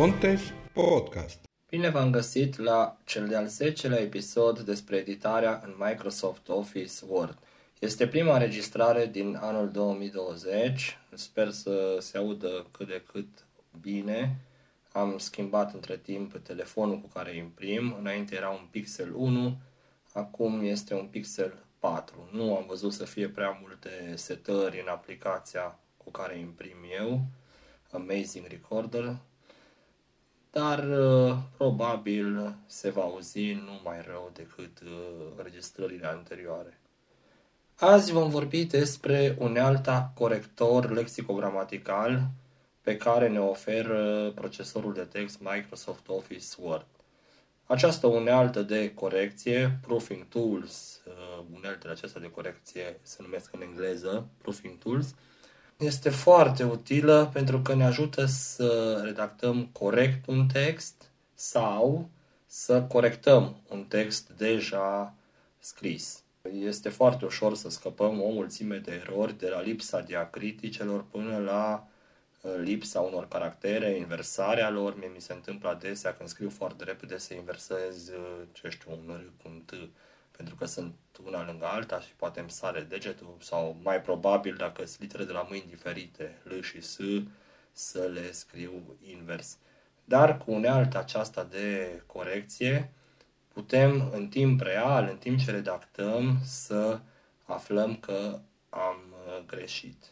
Contes Podcast. Bine v-am găsit la cel de-al 10-lea episod despre editarea în Microsoft Office Word. Este prima înregistrare din anul 2020. Sper să se audă cât de cât bine. Am schimbat între timp telefonul cu care imprim. Înainte era un Pixel 1, acum este un Pixel 4. Nu am văzut să fie prea multe setări în aplicația cu care imprim eu, Amazing Recorder, dar uh, probabil se va auzi nu mai rău decât uh, înregistrările anterioare. Azi vom vorbi despre unealta corector lexicogramatical pe care ne oferă procesorul de text Microsoft Office Word. Această unealtă de corecție, Proofing Tools, uh, uneltele acestea de corecție se numesc în engleză Proofing Tools, este foarte utilă pentru că ne ajută să redactăm corect un text sau să corectăm un text deja scris. Este foarte ușor să scăpăm o mulțime de erori de la lipsa diacriticelor până la uh, lipsa unor caractere, inversarea lor. Mie mi se întâmplă adesea când scriu foarte repede să inversez, uh, ce știu, un R cu un T pentru că sunt una lângă alta și poate îmi sare degetul sau mai probabil dacă sunt litere de la mâini diferite, L și S, să le scriu invers. Dar cu unealta aceasta de corecție putem în timp real, în timp ce redactăm, să aflăm că am uh, greșit.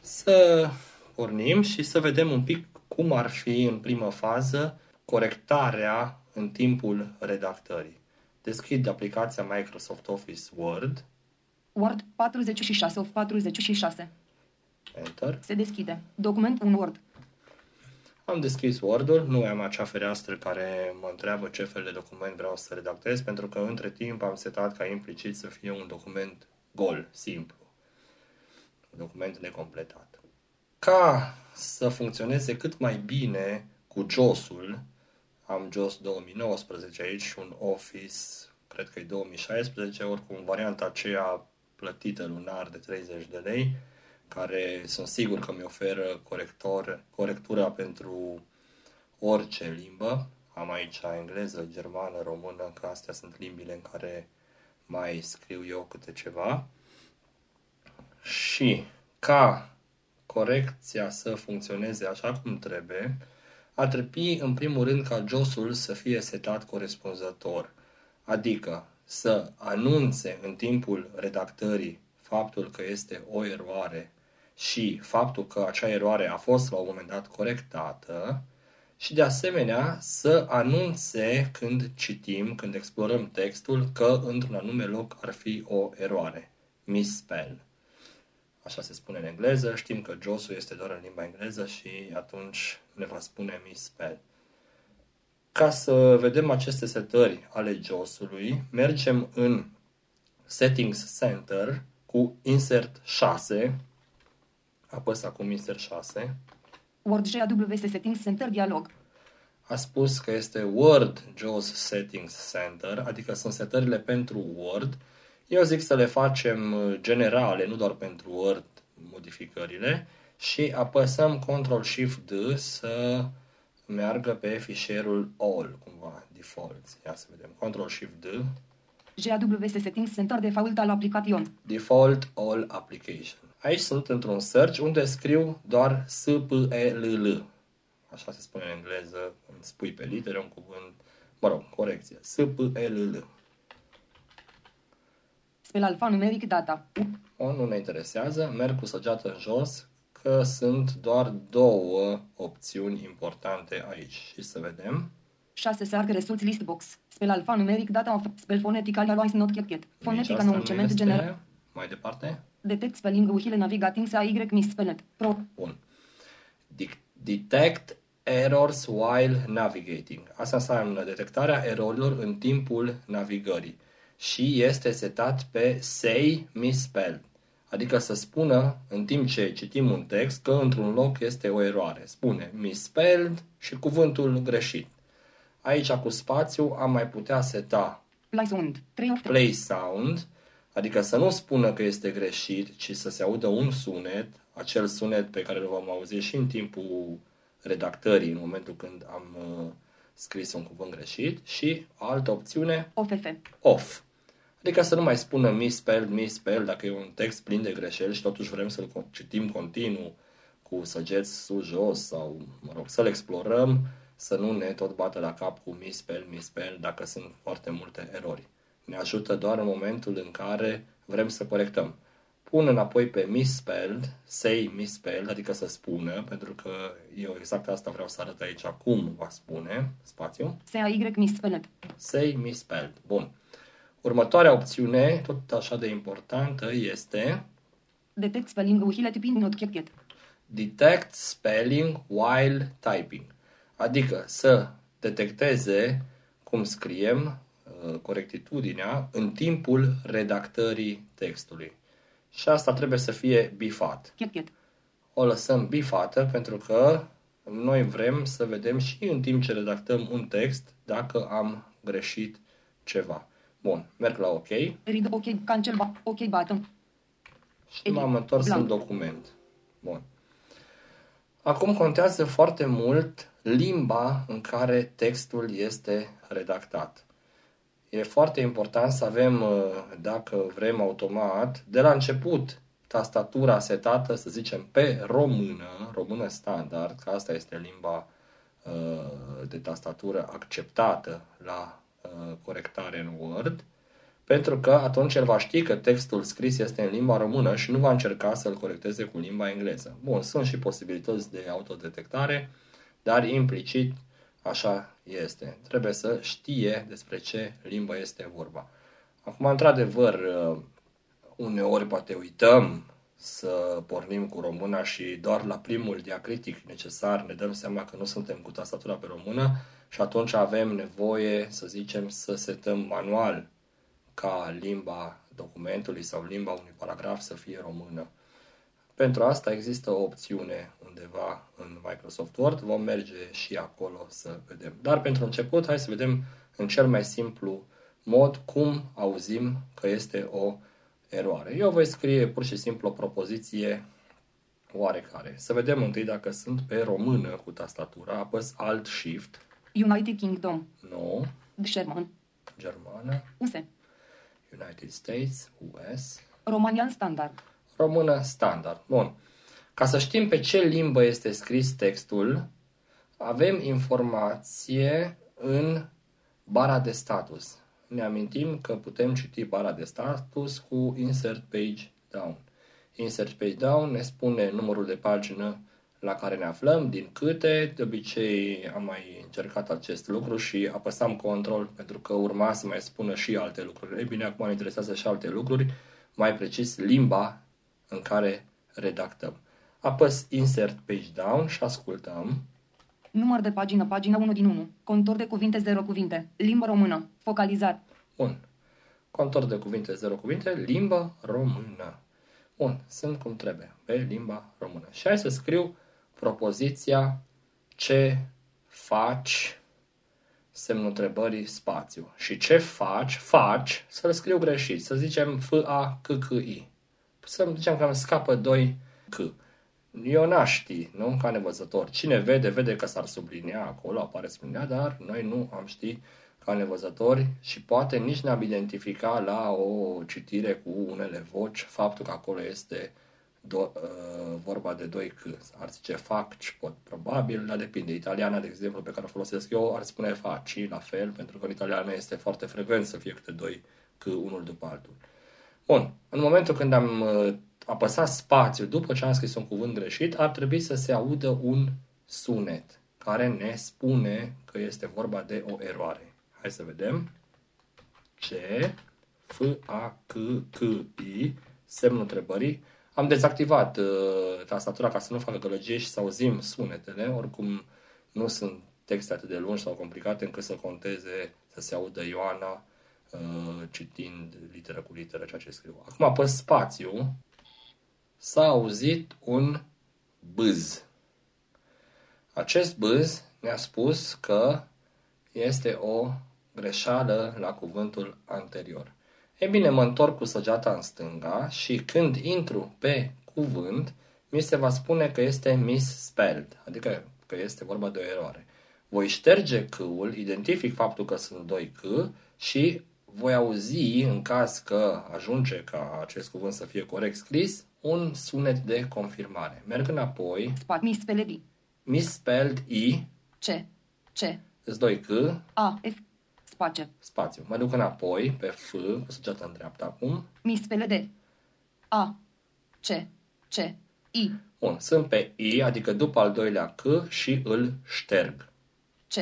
Să pornim și să vedem un pic cum ar fi în primă fază corectarea în timpul redactării. Deschid aplicația Microsoft Office Word. Word 46 of 46. Enter. Se deschide. Document un Word. Am deschis Word-ul, nu am acea fereastră care mă întreabă ce fel de document vreau să redactez, pentru că între timp am setat ca implicit să fie un document gol, simplu. Un document necompletat. Ca să funcționeze cât mai bine cu JOS-ul, am JOS 2019 aici și un Office, cred că e 2016, oricum varianta aceea plătită lunar de 30 de lei, care sunt sigur că mi oferă corector, corectura pentru orice limbă. Am aici engleză, germană, română, că astea sunt limbile în care mai scriu eu câte ceva. Și ca corecția să funcționeze așa cum trebuie, ar trebui în primul rând ca josul să fie setat corespunzător, adică să anunțe în timpul redactării faptul că este o eroare și faptul că acea eroare a fost la un moment dat corectată și de asemenea să anunțe când citim, când explorăm textul, că într-un anume loc ar fi o eroare, misspell așa se spune în engleză, știm că jos este doar în limba engleză și atunci ne va spune misspell. Ca să vedem aceste setări ale JOS-ului, mergem în Settings Center cu Insert 6, apăs acum Insert 6. Word JAWS Settings Center dialog. A spus că este Word JAWS Settings Center, adică sunt setările pentru Word, eu zic să le facem uh, generale, nu doar pentru Word modificările și apăsăm Ctrl-Shift-D să meargă pe fișierul all, cumva, default. Ia să vedem. Ctrl-Shift-D. GAWS Settings Center Default al application. Default All Application. Aici sunt într-un search unde scriu doar S, P, E, L, L. Așa se spune în engleză, îmi spui pe litere un cuvânt, mă rog, corecție. S, P, E, L, L. Spell alfanumeric data. O, nu ne interesează, merg cu săgeată în jos, că sunt doar două opțiuni importante aici. Și să vedem. 6 Sarc Results List Box. Spell alfanumeric data of spell phonetical always not kept yet. Phonetic announcement general. Mai departe. Detect spelling uhile navigating sa y misspelled. Pro. Bun. Detect errors while navigating. Asta înseamnă detectarea erorilor în timpul navigării și este setat pe say misspelled, adică să spună în timp ce citim un text că într-un loc este o eroare. Spune misspelled și cuvântul greșit. Aici cu spațiu am mai putea seta play sound, play sound adică să nu spună că este greșit, ci să se audă un sunet, acel sunet pe care îl vom auzi și în timpul redactării în momentul când am uh, scris un cuvânt greșit și o altă opțiune, OFF. off. Adică să nu mai spună misspelled, misspelled, dacă e un text plin de greșeli și totuși vrem să-l con- citim continuu cu săgeți sus-jos sau, mă rog, să-l explorăm, să nu ne tot bată la cap cu misspell, misspell, dacă sunt foarte multe erori. Ne ajută doar în momentul în care vrem să corectăm. Pun înapoi pe misspelled, say misspelled, adică să spună, pentru că eu exact asta vreau să arăt aici cum va spune, spațiu. SAY misspelled. Say misspelled. Bun. Următoarea opțiune, tot așa de importantă, este Detect spelling uhile typing not get. detect spelling while typing. Adică să detecteze cum scriem uh, corectitudinea în timpul redactării textului. Și asta trebuie să fie bifat. Get get. O lăsăm bifată pentru că noi vrem să vedem și în timp ce redactăm un text dacă am greșit ceva. Bun, merg la OK și Read OK. Cancel. ba- OK button. m-am întors Blank. în document. Bun. Acum contează foarte mult limba în care textul este redactat. E foarte important să avem, uh, dacă vrem automat, de la început tastatura setată, să zicem, pe română, română standard, că asta este limba uh, de tastatură acceptată la uh, corectare în Word, pentru că atunci el va ști că textul scris este în limba română și nu va încerca să-l corecteze cu limba engleză. Bun, sunt și posibilități de autodetectare, dar implicit așa este. Trebuie să știe despre ce limbă este vorba. Acum, într-adevăr, uh, uneori poate uităm să pornim cu româna și doar la primul diacritic necesar ne dăm seama că nu suntem cu tastatura pe română și atunci avem nevoie, să zicem, să setăm manual ca limba documentului sau limba unui paragraf să fie română. Pentru asta există o opțiune undeva în Microsoft Word, vom merge și acolo să vedem. Dar pentru început, hai să vedem în cel mai simplu mod cum auzim că este o eroare. Eu voi scrie pur și simplu o propoziție oarecare. Să vedem întâi dacă sunt pe română cu tastatura, apăs Alt-Shift, United Kingdom. nu, Sherman. germană, USE. United States, US, Romanian standard. română standard. Bun. Ca să știm pe ce limbă este scris textul, avem informație în bara de status. Ne amintim că putem citi bara de status cu Insert Page Down. Insert Page Down ne spune numărul de pagină la care ne aflăm, din câte. De obicei am mai încercat acest lucru și apăsam control pentru că urma să mai spună și alte lucruri. Ei bine, acum ne interesează și alte lucruri, mai precis limba în care redactăm. Apăs Insert Page Down și ascultăm. Număr de pagină, pagină 1 din 1. Contor de cuvinte, 0 cuvinte. Limbă română. Focalizat. Bun. Contor de cuvinte, 0 cuvinte, limbă română. Bun, sunt cum trebuie, pe limba română. Și hai să scriu propoziția ce faci, semnul întrebării, spațiu. Și ce faci, faci, să-l scriu greșit, să zicem F-A-C-C-I. Să zicem că îmi scapă 2 C. Eu n-aș ști, nu? Ca nevăzător. Cine vede, vede că s-ar sublinia acolo, apare sublinia, dar noi nu am ști ca nevăzători și poate nici ne-am identifica la o citire cu unele voci faptul că acolo este do, uh, vorba de doi C. Ar zice faci, pot, probabil, dar depinde. Italiana, de exemplu, pe care o folosesc eu, ar spune faci, la fel, pentru că în italiană este foarte frecvent să fie câte doi C, unul după altul. Bun, în momentul când am uh, apăsat spațiu după ce am scris un cuvânt greșit, ar trebui să se audă un sunet care ne spune că este vorba de o eroare. Hai să vedem. C, F, A, C, C, I, semnul întrebării. Am dezactivat uh, tastatura ca să nu facă gălăgie și să auzim sunetele. Oricum nu sunt texte atât de lungi sau complicate încât să conteze, să se audă Ioana uh, citind literă cu literă ceea ce scriu. Acum apăs spațiu. S-a auzit un bâz. Acest bâz ne-a spus că este o greșeală la cuvântul anterior. E bine, mă întorc cu săgeata în stânga și când intru pe cuvânt, mi se va spune că este misspelled, adică că că este vorba de o eroare. Voi șterge C-ul, identific faptul că sunt doi C și voi auzi, în caz că ajunge ca acest cuvânt să fie corect scris, un sunet de confirmare. Merg înapoi, Spat. Misspelled I. misspelled I, C. C. îți doi C, A. F. Space. spațiu. Mă duc înapoi pe F, cu săgeata în dreapta acum. Misspelled D. A. C. C. I. Bun, sunt pe I, adică după al doilea C și îl șterg. C.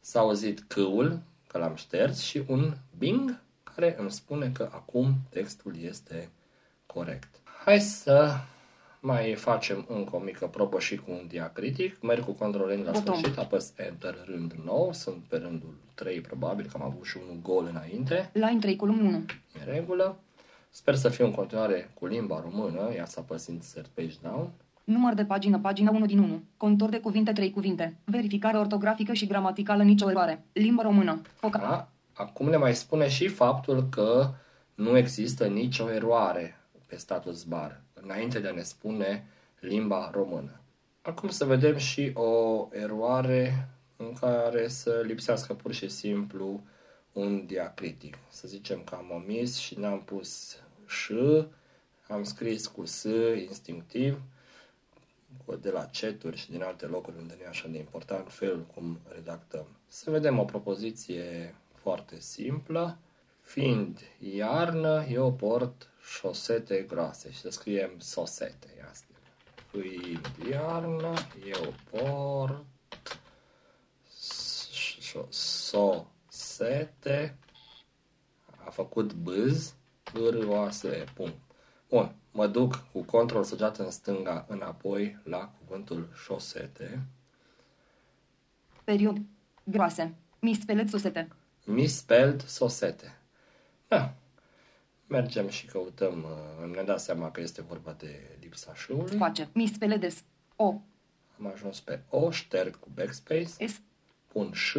S-a auzit C-ul, că l-am șters, și un bing care îmi spune că acum textul este corect. Hai să mai facem încă o mică probă și cu un diacritic. Merg cu control N la Buton. sfârșit, apăs Enter rând nou. Sunt pe rândul 3 probabil, că am avut și unul gol înainte. Line 3, column 1. În regulă. Sper să fiu în continuare cu limba română, ia să apăs Insert Page Down. Număr de pagină, pagina 1 din 1. Contor de cuvinte, 3 cuvinte. Verificare ortografică și gramaticală, nicio eroare. Limbă română. Foca. Da? Acum ne mai spune și faptul că nu există nicio eroare pe status bar, înainte de a ne spune limba română. Acum să vedem și o eroare în care să lipsească pur și simplu un diacritic. Să zicem că am omis și n-am pus ș, am scris cu s instinctiv, de la ceturi și din alte locuri unde nu e așa de important felul cum redactăm. Să vedem o propoziție foarte simplă. Fiind iarnă, eu port șosete groase și să scriem sosete. Ia scrie. Fiind iarnă, eu port s- sosete. A făcut bâz, bârâoase, punct. Bun, mă duc cu control săgeat în stânga înapoi la cuvântul șosete. Period. Groase. Misspelled sosete. Misspelled sosete. Da. Mergem și căutăm, uh, ne-am dat seama că este vorba de lipsa șului. Face. Misspelled S. O. Am ajuns pe O, șterg cu backspace, S. pun ș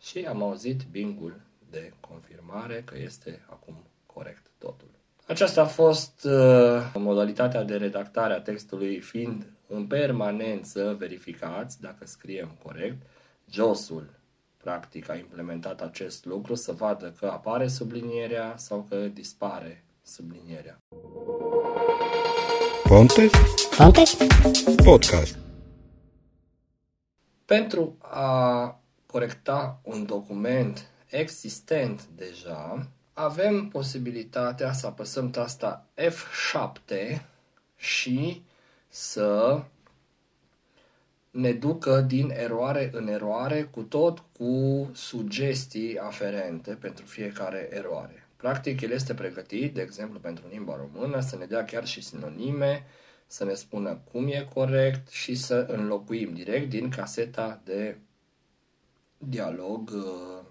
și am auzit bingul de confirmare că este acum corect totul. Aceasta a fost uh, modalitatea de redactare a textului fiind în permanență verificați dacă scriem corect. JOS-ul practic a implementat acest lucru să vadă că apare sublinierea sau că dispare sublinierea. Ponte Pontes? Podcast. Pentru a corecta un document existent deja, avem posibilitatea să apăsăm tasta F7 și să ne ducă din eroare în eroare cu tot cu sugestii aferente pentru fiecare eroare. Practic, el este pregătit, de exemplu, pentru limba română, să ne dea chiar și sinonime, să ne spună cum e corect și să înlocuim direct din caseta de dialog uh,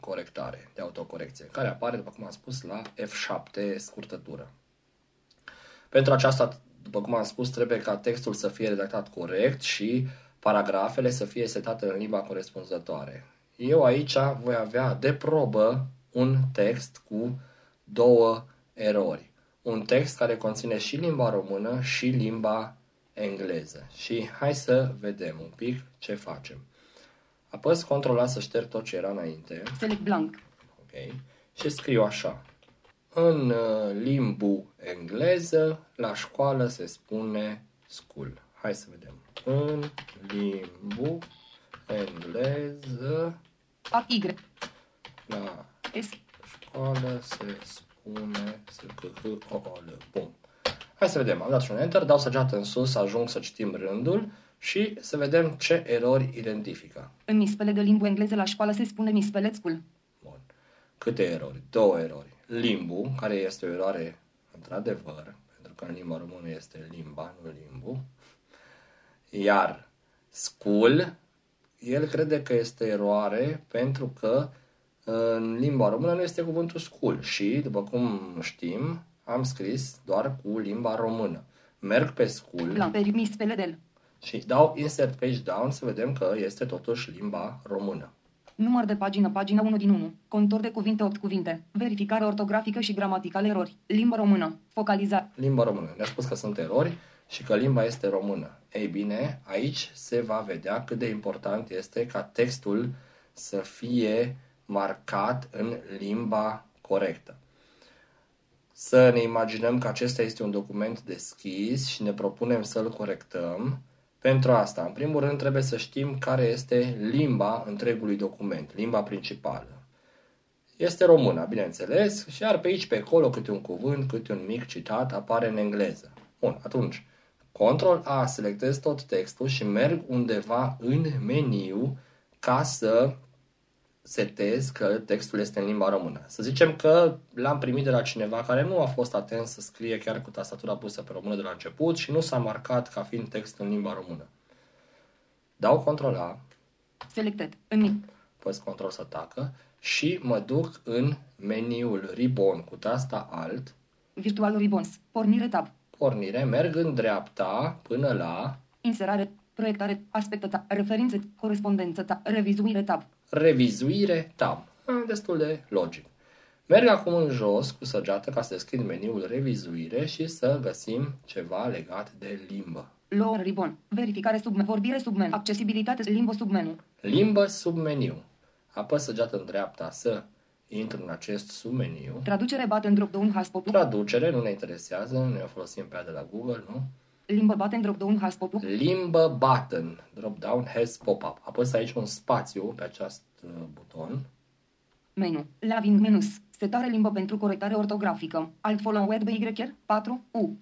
corectare, de autocorecție, care apare, după cum am spus, la F7 scurtătură. Pentru aceasta, după cum am spus, trebuie ca textul să fie redactat corect și paragrafele să fie setate în limba corespunzătoare. Eu aici voi avea de probă un text cu două erori. Un text care conține și limba română și limba engleză. Și hai să vedem un pic ce facem. Apăs Ctrl A să șterg tot ce era înainte. Select blank. Ok. Și scriu așa. În uh, limbu engleză, la școală se spune school. Hai să vedem. În limbu engleză, A. Y. la S. școală se spune s c h o o l Bun. Hai să vedem. Am dat și un enter, dau săgeată în sus, ajung să citim rândul și să vedem ce erori identifică. În mispele de limbă engleză la școală se spune mispeled school. Bun. Câte erori? Două erori. Limbu, care este o eroare într-adevăr, pentru că în limba română este limba, nu limbu. Iar school, el crede că este eroare pentru că în limba română nu este cuvântul school și, după cum știm, am scris doar cu limba română. Merg pe school Blank. Peri mispele del. și dau insert page down să vedem că este totuși limba română. Număr de pagină, pagina 1 din 1. Contor de cuvinte, 8 cuvinte. Verificare ortografică și gramaticală erori. Limbă română. Focalizare. limba română. Ne-a spus că sunt erori și că limba este română. Ei bine, aici se va vedea cât de important este ca textul să fie marcat în limba corectă. Să ne imaginăm că acesta este un document deschis și ne propunem să-l corectăm. Pentru asta, în primul rând, trebuie să știm care este limba întregului document, limba principală. Este româna, bineînțeles, și ar pe aici, pe acolo, câte un cuvânt, câte un mic citat apare în engleză. Bun, atunci, Control A, selectez tot textul și merg undeva în meniu ca să setez că textul este în limba română. Să zicem că l-am primit de la cineva care nu a fost atent să scrie chiar cu tastatura pusă pe română de la început și nu s-a marcat ca fiind text în limba română. Dau control A. Selected. În Păs control să tacă și mă duc în meniul Ribbon cu tasta Alt. Virtual Ribbons. Pornire tab. Pornire. Merg în dreapta până la Inserare. Proiectare. Aspectă tab. Referințe. Corespondență tab. Revizuire tab. Revizuire tab. Destul de logic. Merg acum în jos cu săgeată ca să deschid meniul Revizuire și să găsim ceva legat de limbă. Lower ribbon. Verificare sub vorbire sub menu. Accesibilitate limbă sub menu. Limbă sub meniu. Apăs săgeată în dreapta să intru în acest submeniu. Traducere button drop down hotspot. Traducere nu ne interesează, noi o folosim pe aia de la Google, nu? Limbă button drop down hotspot. Limbă button, drop down has pop-up. Apăs aici un spațiu pe acest uh, buton. Menu. Laving menus. Setare limbă pentru corectare ortografică. Alt follow web y 4 U.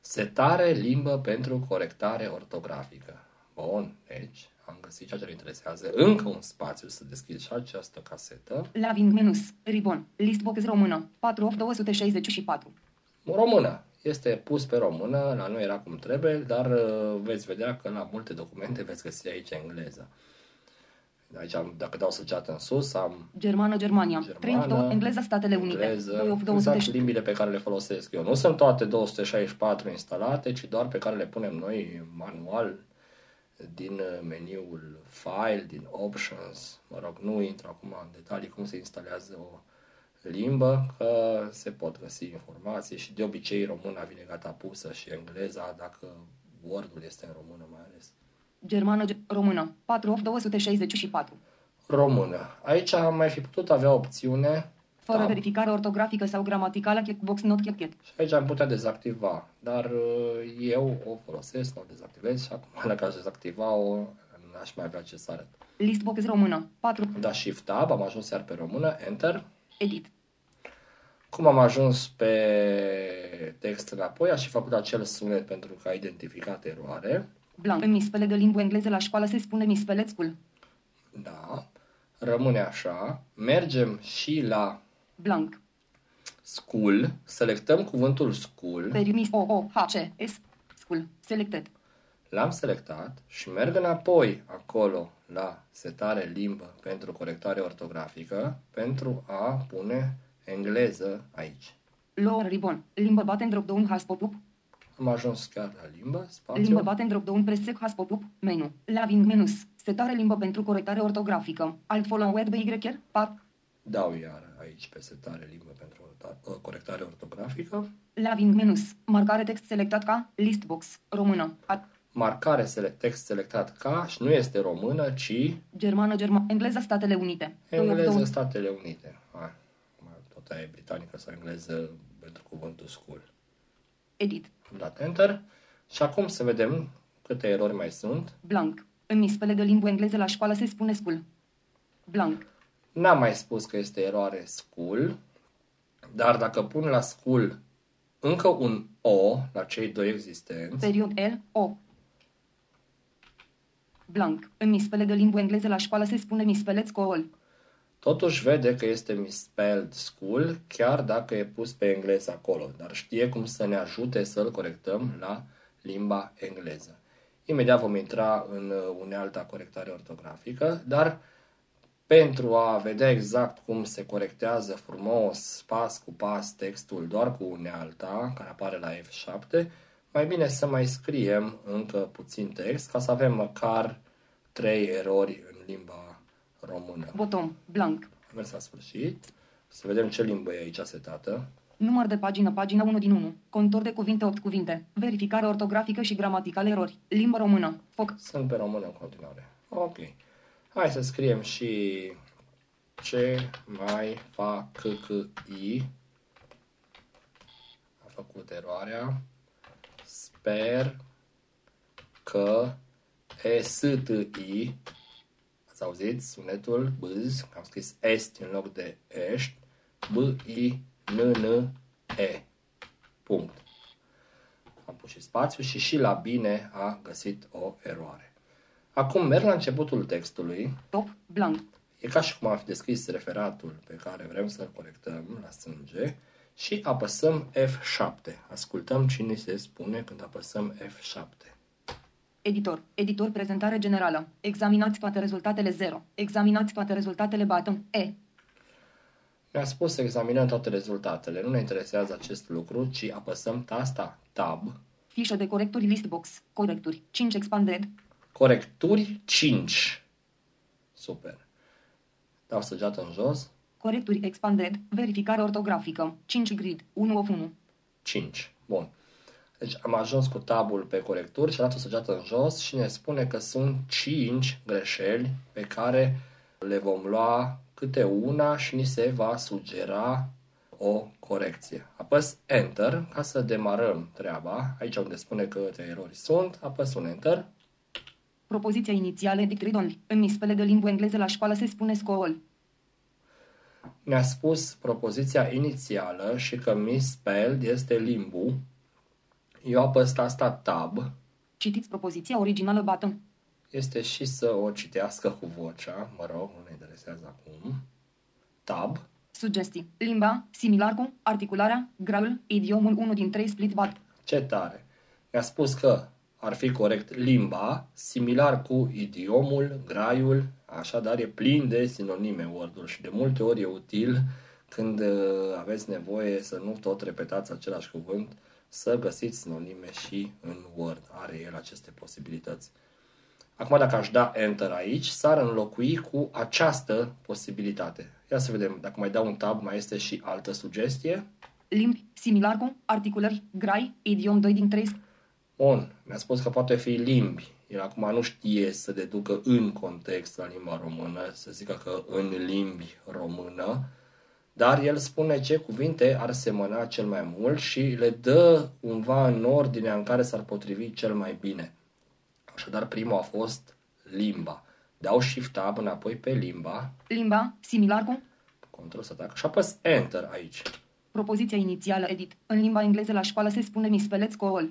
Setare limbă pentru corectare ortografică. Bun, deci am găsit ceea ce ne interesează. Încă un spațiu să deschid și această casetă. Laving menus. Ribbon. Listbox română. 4 of 264. Română. Este pus pe română, la noi era cum trebuie, dar uh, veți vedea că la multe documente veți găsi aici engleză. Aici, am, dacă dau săgeată în sus, am Germană, Germania. 3 of germană, 2, engleza, Statele Unite. engleză, 2 of exact 200. limbile pe care le folosesc eu. Nu sunt toate 264 instalate, ci doar pe care le punem noi manual din uh, meniul File, din Options. Mă rog, nu intru acum în detalii cum se instalează o limbă, că se pot găsi informații și de obicei româna vine gata pusă și engleza dacă Word-ul este în română mai ales. Germană, ge- română. 4 of 264. Română. Aici am mai fi putut avea opțiune Fără Da. verificare ortografică sau gramaticală, checkbox not checked. Și aici am putea dezactiva, dar uh, eu o folosesc, nu o dezactivez și acum dacă aș dezactiva-o, n-aș mai avea ce să arăt. Listbox română. 4. Am dat Shift Tab, am ajuns iar pe română, Enter. Edit. Cum am ajuns pe text înapoi, aș fi făcut acel sunet pentru că a identificat eroare. Blank. În mispele de limbă engleză la școală se spune mispele school. Da. Rămâne așa. Mergem și la Blank. school, selectăm cuvântul school, Perimis O O H C S. School. Selected. l-am selectat și merg înapoi acolo la setare limbă pentru corectare ortografică pentru a pune engleză aici. Lower ribbon. Limbă button drop down has pop-up. Am ajuns chiar la limbă, spațiu. Limbă button drop down press sec has pop-up. Menu. Laving menus. Setare limbă pentru corectare ortografică. Alt follow web y 4. Dau iar aici pe setare limbă pentru orta- corectare ortografică. Laving menus. Marcare text selectat ca listbox. Română. A- Marcare select, text selectat ca și nu este română, ci Germană, germană. Engleza, Statele Unite. Doi of engleză două- Statele Unite. Hai, mai tot aia e britanică sau engleză pentru cuvântul school. Edit. Am dat Enter și acum să vedem câte erori mai sunt. Blank. În mispele de limbă engleză la școală se spune school. Blank. N-am mai spus că este eroare school, dar dacă pun la school încă un O la cei doi existenți, Period L O. Blank. În mispele de limbă engleză la școală se spune mispele school. Totuși vede că este misspelled school, chiar dacă e pus pe engleză acolo, dar știe cum să ne ajute să-l corectăm la limba engleză. Imediat vom intra în uh, unealta corectare ortografică, dar pentru a vedea exact cum se corectează frumos, pas cu pas, textul doar cu unealta, care apare la F7, mai bine să mai scriem încă puțin text, ca să avem măcar trei erori în limba română. Bottom. Blank. Am mers la sfârșit. Să vedem ce limbă e aici setată. Număr de pagină, pagina 1 din 1. Contor de cuvinte, 8 cuvinte. Verificare ortografică și gramaticală erori. Limbă română. Foc. Sunt pe română în continuare. Ok. Hai să scriem și ce mai fac i. A făcut eroarea. Sper că i. Ați auzit sunetul bâz, am scris est în loc de ești, b, i, n, n, e. Punct. Am pus și spațiu și și la bine a găsit o eroare. Acum merg la începutul textului. Top, blank. E ca și cum am fi descris referatul pe care vrem să-l corectăm la sânge și apăsăm F7. Ascultăm cine se spune când apăsăm F7. Editor. Editor prezentare generală. Examinați toate rezultatele 0. Examinați toate rezultatele button. E. Mi-a spus să examinăm toate rezultatele. Nu ne interesează acest lucru, ci apăsăm tasta Tab. Fișă de corecturi listbox. Corecturi. 5 expanded. Corecturi 5. Super. Dau săgeată în jos. Corecturi expanded. Verificare ortografică. 5 grid. 1 of 1. 5. Bun. Deci am ajuns cu tabul pe corecturi și a dat o săgeată în jos și ne spune că sunt 5 greșeli pe care le vom lua câte una și ni se va sugera o corecție. Apăs Enter ca să demarăm treaba. Aici unde spune că erori sunt, apăs un Enter. Propoziția inițială dictate only. În mispele de limbă engleză la școală se spune school. Ne-a spus propoziția inițială și că misspelled este limbu. Eu apăs asta Tab. Citiți propoziția originală button. Este și să o citească cu vocea, mă rog, nu ne interesează acum. Tab. Sugestii. Limba, similar cu, articularea, graul, idiomul 1 din 3 split bat. Ce tare! Mi-a spus că ar fi corect limba, similar cu idiomul, graiul, așadar e plin de sinonime word și de multe ori e util când uh, aveți nevoie să nu tot repetați același cuvânt, să găsiți sinonime și în Word. Are el aceste posibilități. Acum dacă aș da Enter aici, s-ar înlocui cu această posibilitate. Ia să vedem, dacă mai dau un tab, mai este și altă sugestie. Limbi, similar cu, articulări, grai, idiom 2 din 3. Bun, mi-a spus că poate fi limbi. El acum nu știe să deducă în context la limba română, să zică că în limbi română, dar el spune ce cuvinte ar semăna cel mai mult și le dă cumva în ordinea în care s-ar potrivi cel mai bine. Așadar, primul a fost limba. Dau Shift-Tab înapoi pe limba. Limba, similar cu? Control să atac și apăs Enter aici. Propoziția inițială, edit. În limba engleză la școală se spune mispeleți call.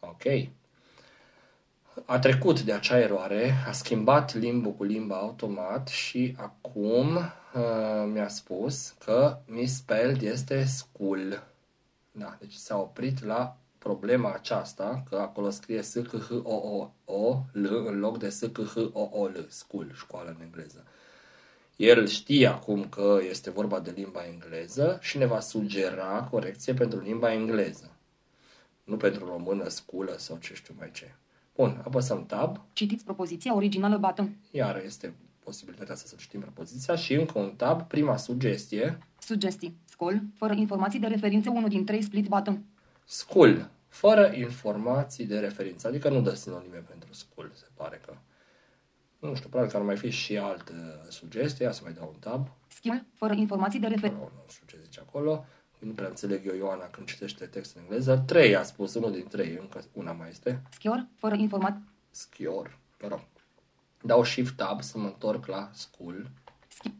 Ok. A trecut de acea eroare, a schimbat limbul cu limba automat și acum uh, mi-a spus că misspelled este school. Da, deci s-a oprit la problema aceasta, că acolo scrie s c h o o o l în loc de s c h o o l school, școală în engleză. El știe acum că este vorba de limba engleză și ne va sugera corecție pentru limba engleză. Nu pentru română, sculă sau ce știu mai ce. Bun, apăsăm Tab. Citiți propoziția originală button. Iar este posibilitatea să citim propoziția și încă un tab, prima sugestie. Sugestii. Scol, fără informații de referință 1 din 3 split button. School, fără informații de referință, adică nu dă sinonime pentru school, se pare că. Nu știu, probabil că ar mai fi și alte sugestii, ia să mai dau un tab. Skill, fără informații de referință. Nu, nu știu ce zice acolo. Nu prea înțeleg eu, Ioana, când citește text în engleză. Trei a spus, unul din trei, încă una mai este. Schior, fără informații. Schior, mă rog. Dau Shift-Tab să mă întorc la school.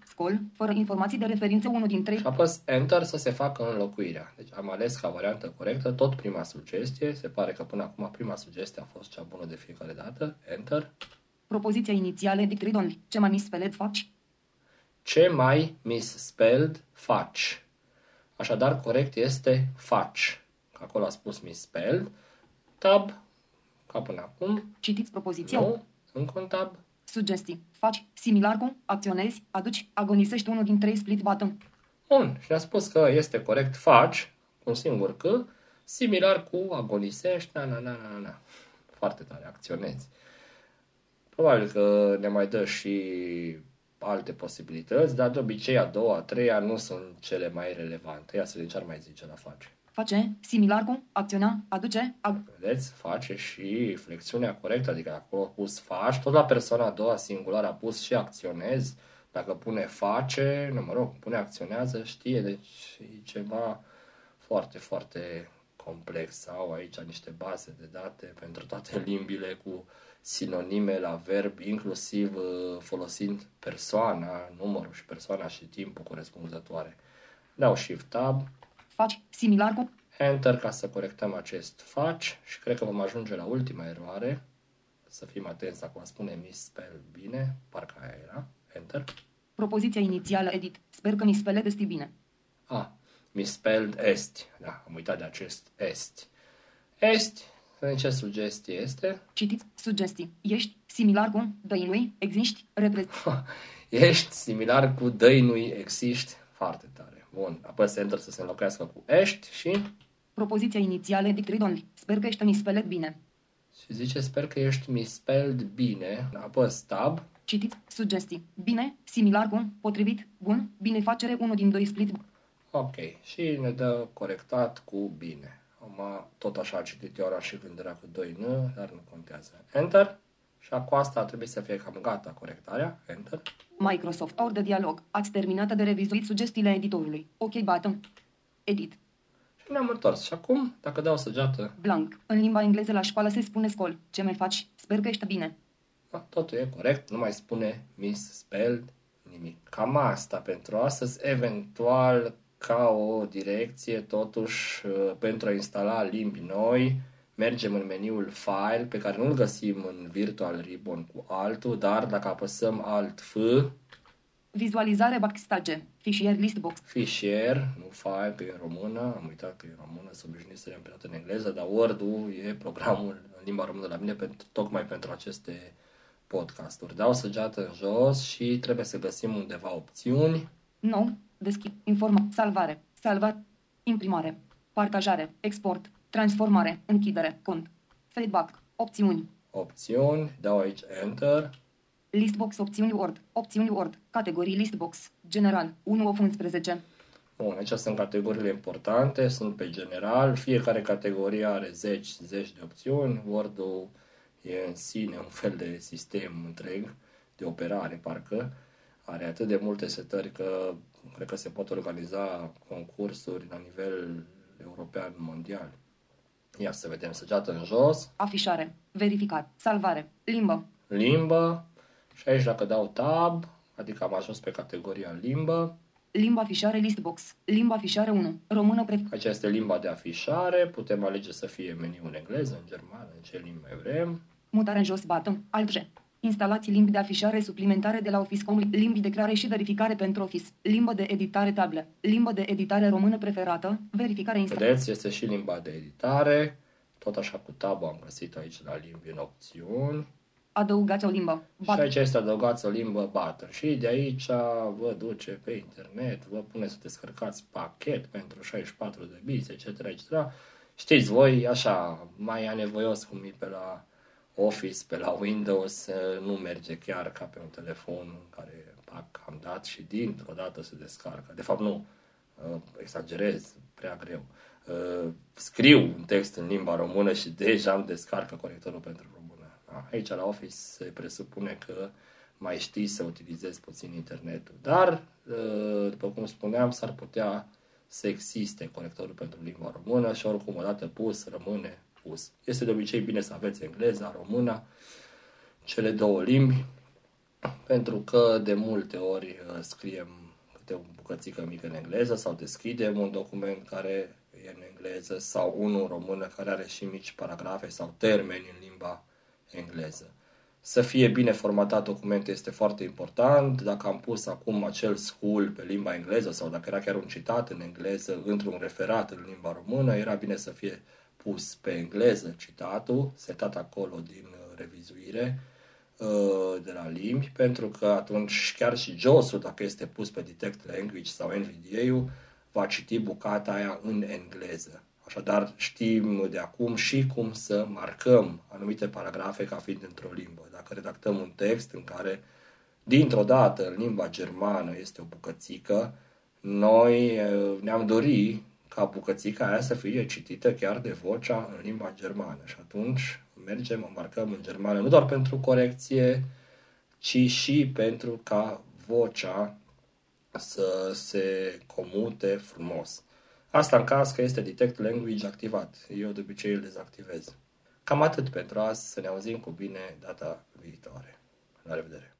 Scol, fără informații de referință 1 din 3. Și apăs Enter să se facă înlocuirea. Deci am ales ca variantă corectă tot prima sugestie. Se pare că până acum prima sugestie a fost cea bună de fiecare dată. Enter. Propoziția inițială dictate only. Ce mai misspelled faci? Ce mai misspelled faci? Așadar, corect este faci. Acolo a spus misspelled. Tab, ca până acum. Citiți propoziția. Nu, încă un tab. Sugestii. Faci similar cu, acționezi, aduci, agonisești unul din trei split button. Bun, și a spus că este corect faci, un singur că, similar cu agonisești, na, na, na, na, na. Foarte tare, acționezi. Probabil că ne mai dă și alte posibilități, dar de obicei a doua, a treia nu sunt cele mai relevante. Ia să vedem ce ar mai zice la face. Face, similar cu, acționa, aduce, ag- Vedeți? Face și flexiunea corectă, adică acolo a pus faci, tot la persoana a doua singulară a pus și acționez. Dacă pune face, nu mă rog, pune acționează, știe, deci e ceva foarte, foarte complex. Au aici niște baze de date pentru toate limbile cu sinonime la verb, inclusiv uh, folosind persoana, numărul și persoana și timpul corespunzătoare. Dau Shift-Tab, faci, similar cu, Enter ca să corectăm acest faci și cred că vom ajunge la ultima eroare. Să fim atenți dacă va spune misspell bine, parcă aia era. Enter. propoziția inițială, edit. Sper că mi spele desti bine. Ah, misspelled est. Da, am uitat de acest est. Est, să vedem ce sugestie este. Citiți, sugestii. Ești, similar cu, dăinui, existi, repre... Ești similar cu dăinui existi. Foarte tare. Bun, apăs Enter să se înlocuiască cu ești și, Propoziția inițială, edit read only. Sper că ești mi spelet bine. și zice sper că ești misspelled bine. Apăs Tab. Citiți, sugestii. Bine, similar cu, potrivit, bun, binefacere, unul din doi split. Ok, și ne dă corectat cu bine. Am tot așa a citit eu ora și când era cu 2 n, dar nu contează. Enter. Și cu asta trebuie să fie cam gata corectarea. Enter. Microsoft, or de dialog. Ați terminat de revizuit sugestiile editorului. Ok, button. Edit. Și ne-am întors. Și acum, dacă dau săgeată, Blank. În limba engleză la școală se spune scol. Ce mai faci? Sper că ești bine. da, totul e corect, nu mai spune misspelled nimic. Cam asta pentru astăzi, eventual ca o direcție, totuși, uh, pentru a instala limbi noi, mergem în meniul File, pe care nu-l găsim în Virtual Ribbon cu altul, dar dacă apăsăm Alt F, Vizualizare backstage. Fișier listbox. fișier, nu file, că e în română, am uitat că e în română, să obișnuit să le-am în engleză, dar Word-ul e programul în limba română la mine pentru, tocmai pentru aceste podcasturi. Dau săgeată în jos și trebuie să găsim undeva opțiuni. Nou. Deschid. Informa. Salvare. Salvat. Imprimare. Partajare. Export. Transformare. Închidere. Cont. Feedback. Opțiuni. Opțiuni, dau aici Enter, Listbox. Opțiuni Word. Opțiuni Word. Categorii Listbox. General. 1 of 11. Bun, aici sunt categoriile importante, sunt pe general, fiecare categorie are zeci, zeci de opțiuni, Word-ul e în sine un fel de sistem întreg de operare, parcă are atât de multe setări că cred că se pot organiza concursuri la nivel european mondial. Ia să vedem săgeată în jos, Afișare. Verificat. Salvare. Limbă. limbă și aici dacă dau tab, adică am ajuns pe categoria limbă, Limba afișare Listbox. Limba afișare 1. Română pre... Aici este limba de afișare, putem alege să fie meniu în engleză, în germană, în ce limbi mai vrem. Mutare în jos, button, alt G. Instalați limbi de afișare suplimentare de la Office.com, limbi de creare și verificare pentru Office, limbă de editare table, limbă de editare română preferată, verificare instalare. Vedeți, este și limba de editare, tot așa cu tab am găsit aici la limbi în opțiuni. Adăugați o limbă. Și Button. aici este adăugați o limbă button. Și de aici vă duce pe internet, vă pune să descărcați pachet pentru 64 de biți, etc. etc. Știți voi, așa, mai anevoios cum e pe la Office, pe la Windows, nu merge chiar ca pe un telefon în care pac, am dat și dintr-o dată se descarcă. De fapt, nu, uh, exagerez, prea greu. Uh, Scriu un text în limba română și deja îmi descarcă corectorul pentru română. Da? Aici la Office se presupune că mai știi să utilizezi puțin internetul. Dar, uh, după cum spuneam, s-ar putea să existe corectorul pentru limba română și oricum odată pus, rămâne pus. Este de obicei bine să aveți engleza, româna, cele două limbi, pentru că de multe ori uh, scriem câte o bucățică mică în engleză sau deschidem un document care e în engleză sau unul în română care are și mici paragrafe sau termeni în limba engleză. Să fie bine formatat documentul este foarte important. Dacă am pus acum acel school pe limba engleză sau dacă era chiar un citat în engleză într-un referat în limba română, era bine să fie pus pe engleză citatul, setat acolo din uh, revizuire uh, de la limbi, pentru că atunci chiar și JOS-ul, dacă este pus pe Detect Language sau NVDA-ul, va citi bucata aia în engleză. Așadar, știm de acum și cum să marcăm anumite paragrafe ca fiind într-o limbă. Dacă redactăm un text în care dintr-o dată în limba germană este o bucățică, noi ne-am dorit ca bucățica aia să fie citită chiar de vocea în limba germană. Și atunci mergem, marcăm în germană, nu doar pentru corecție, ci și pentru ca vocea să se comute frumos. Asta în caz că este Detect Language activat. Eu de obicei îl dezactivez. Cam atât pentru azi. Să ne auzim cu bine data viitoare. La revedere!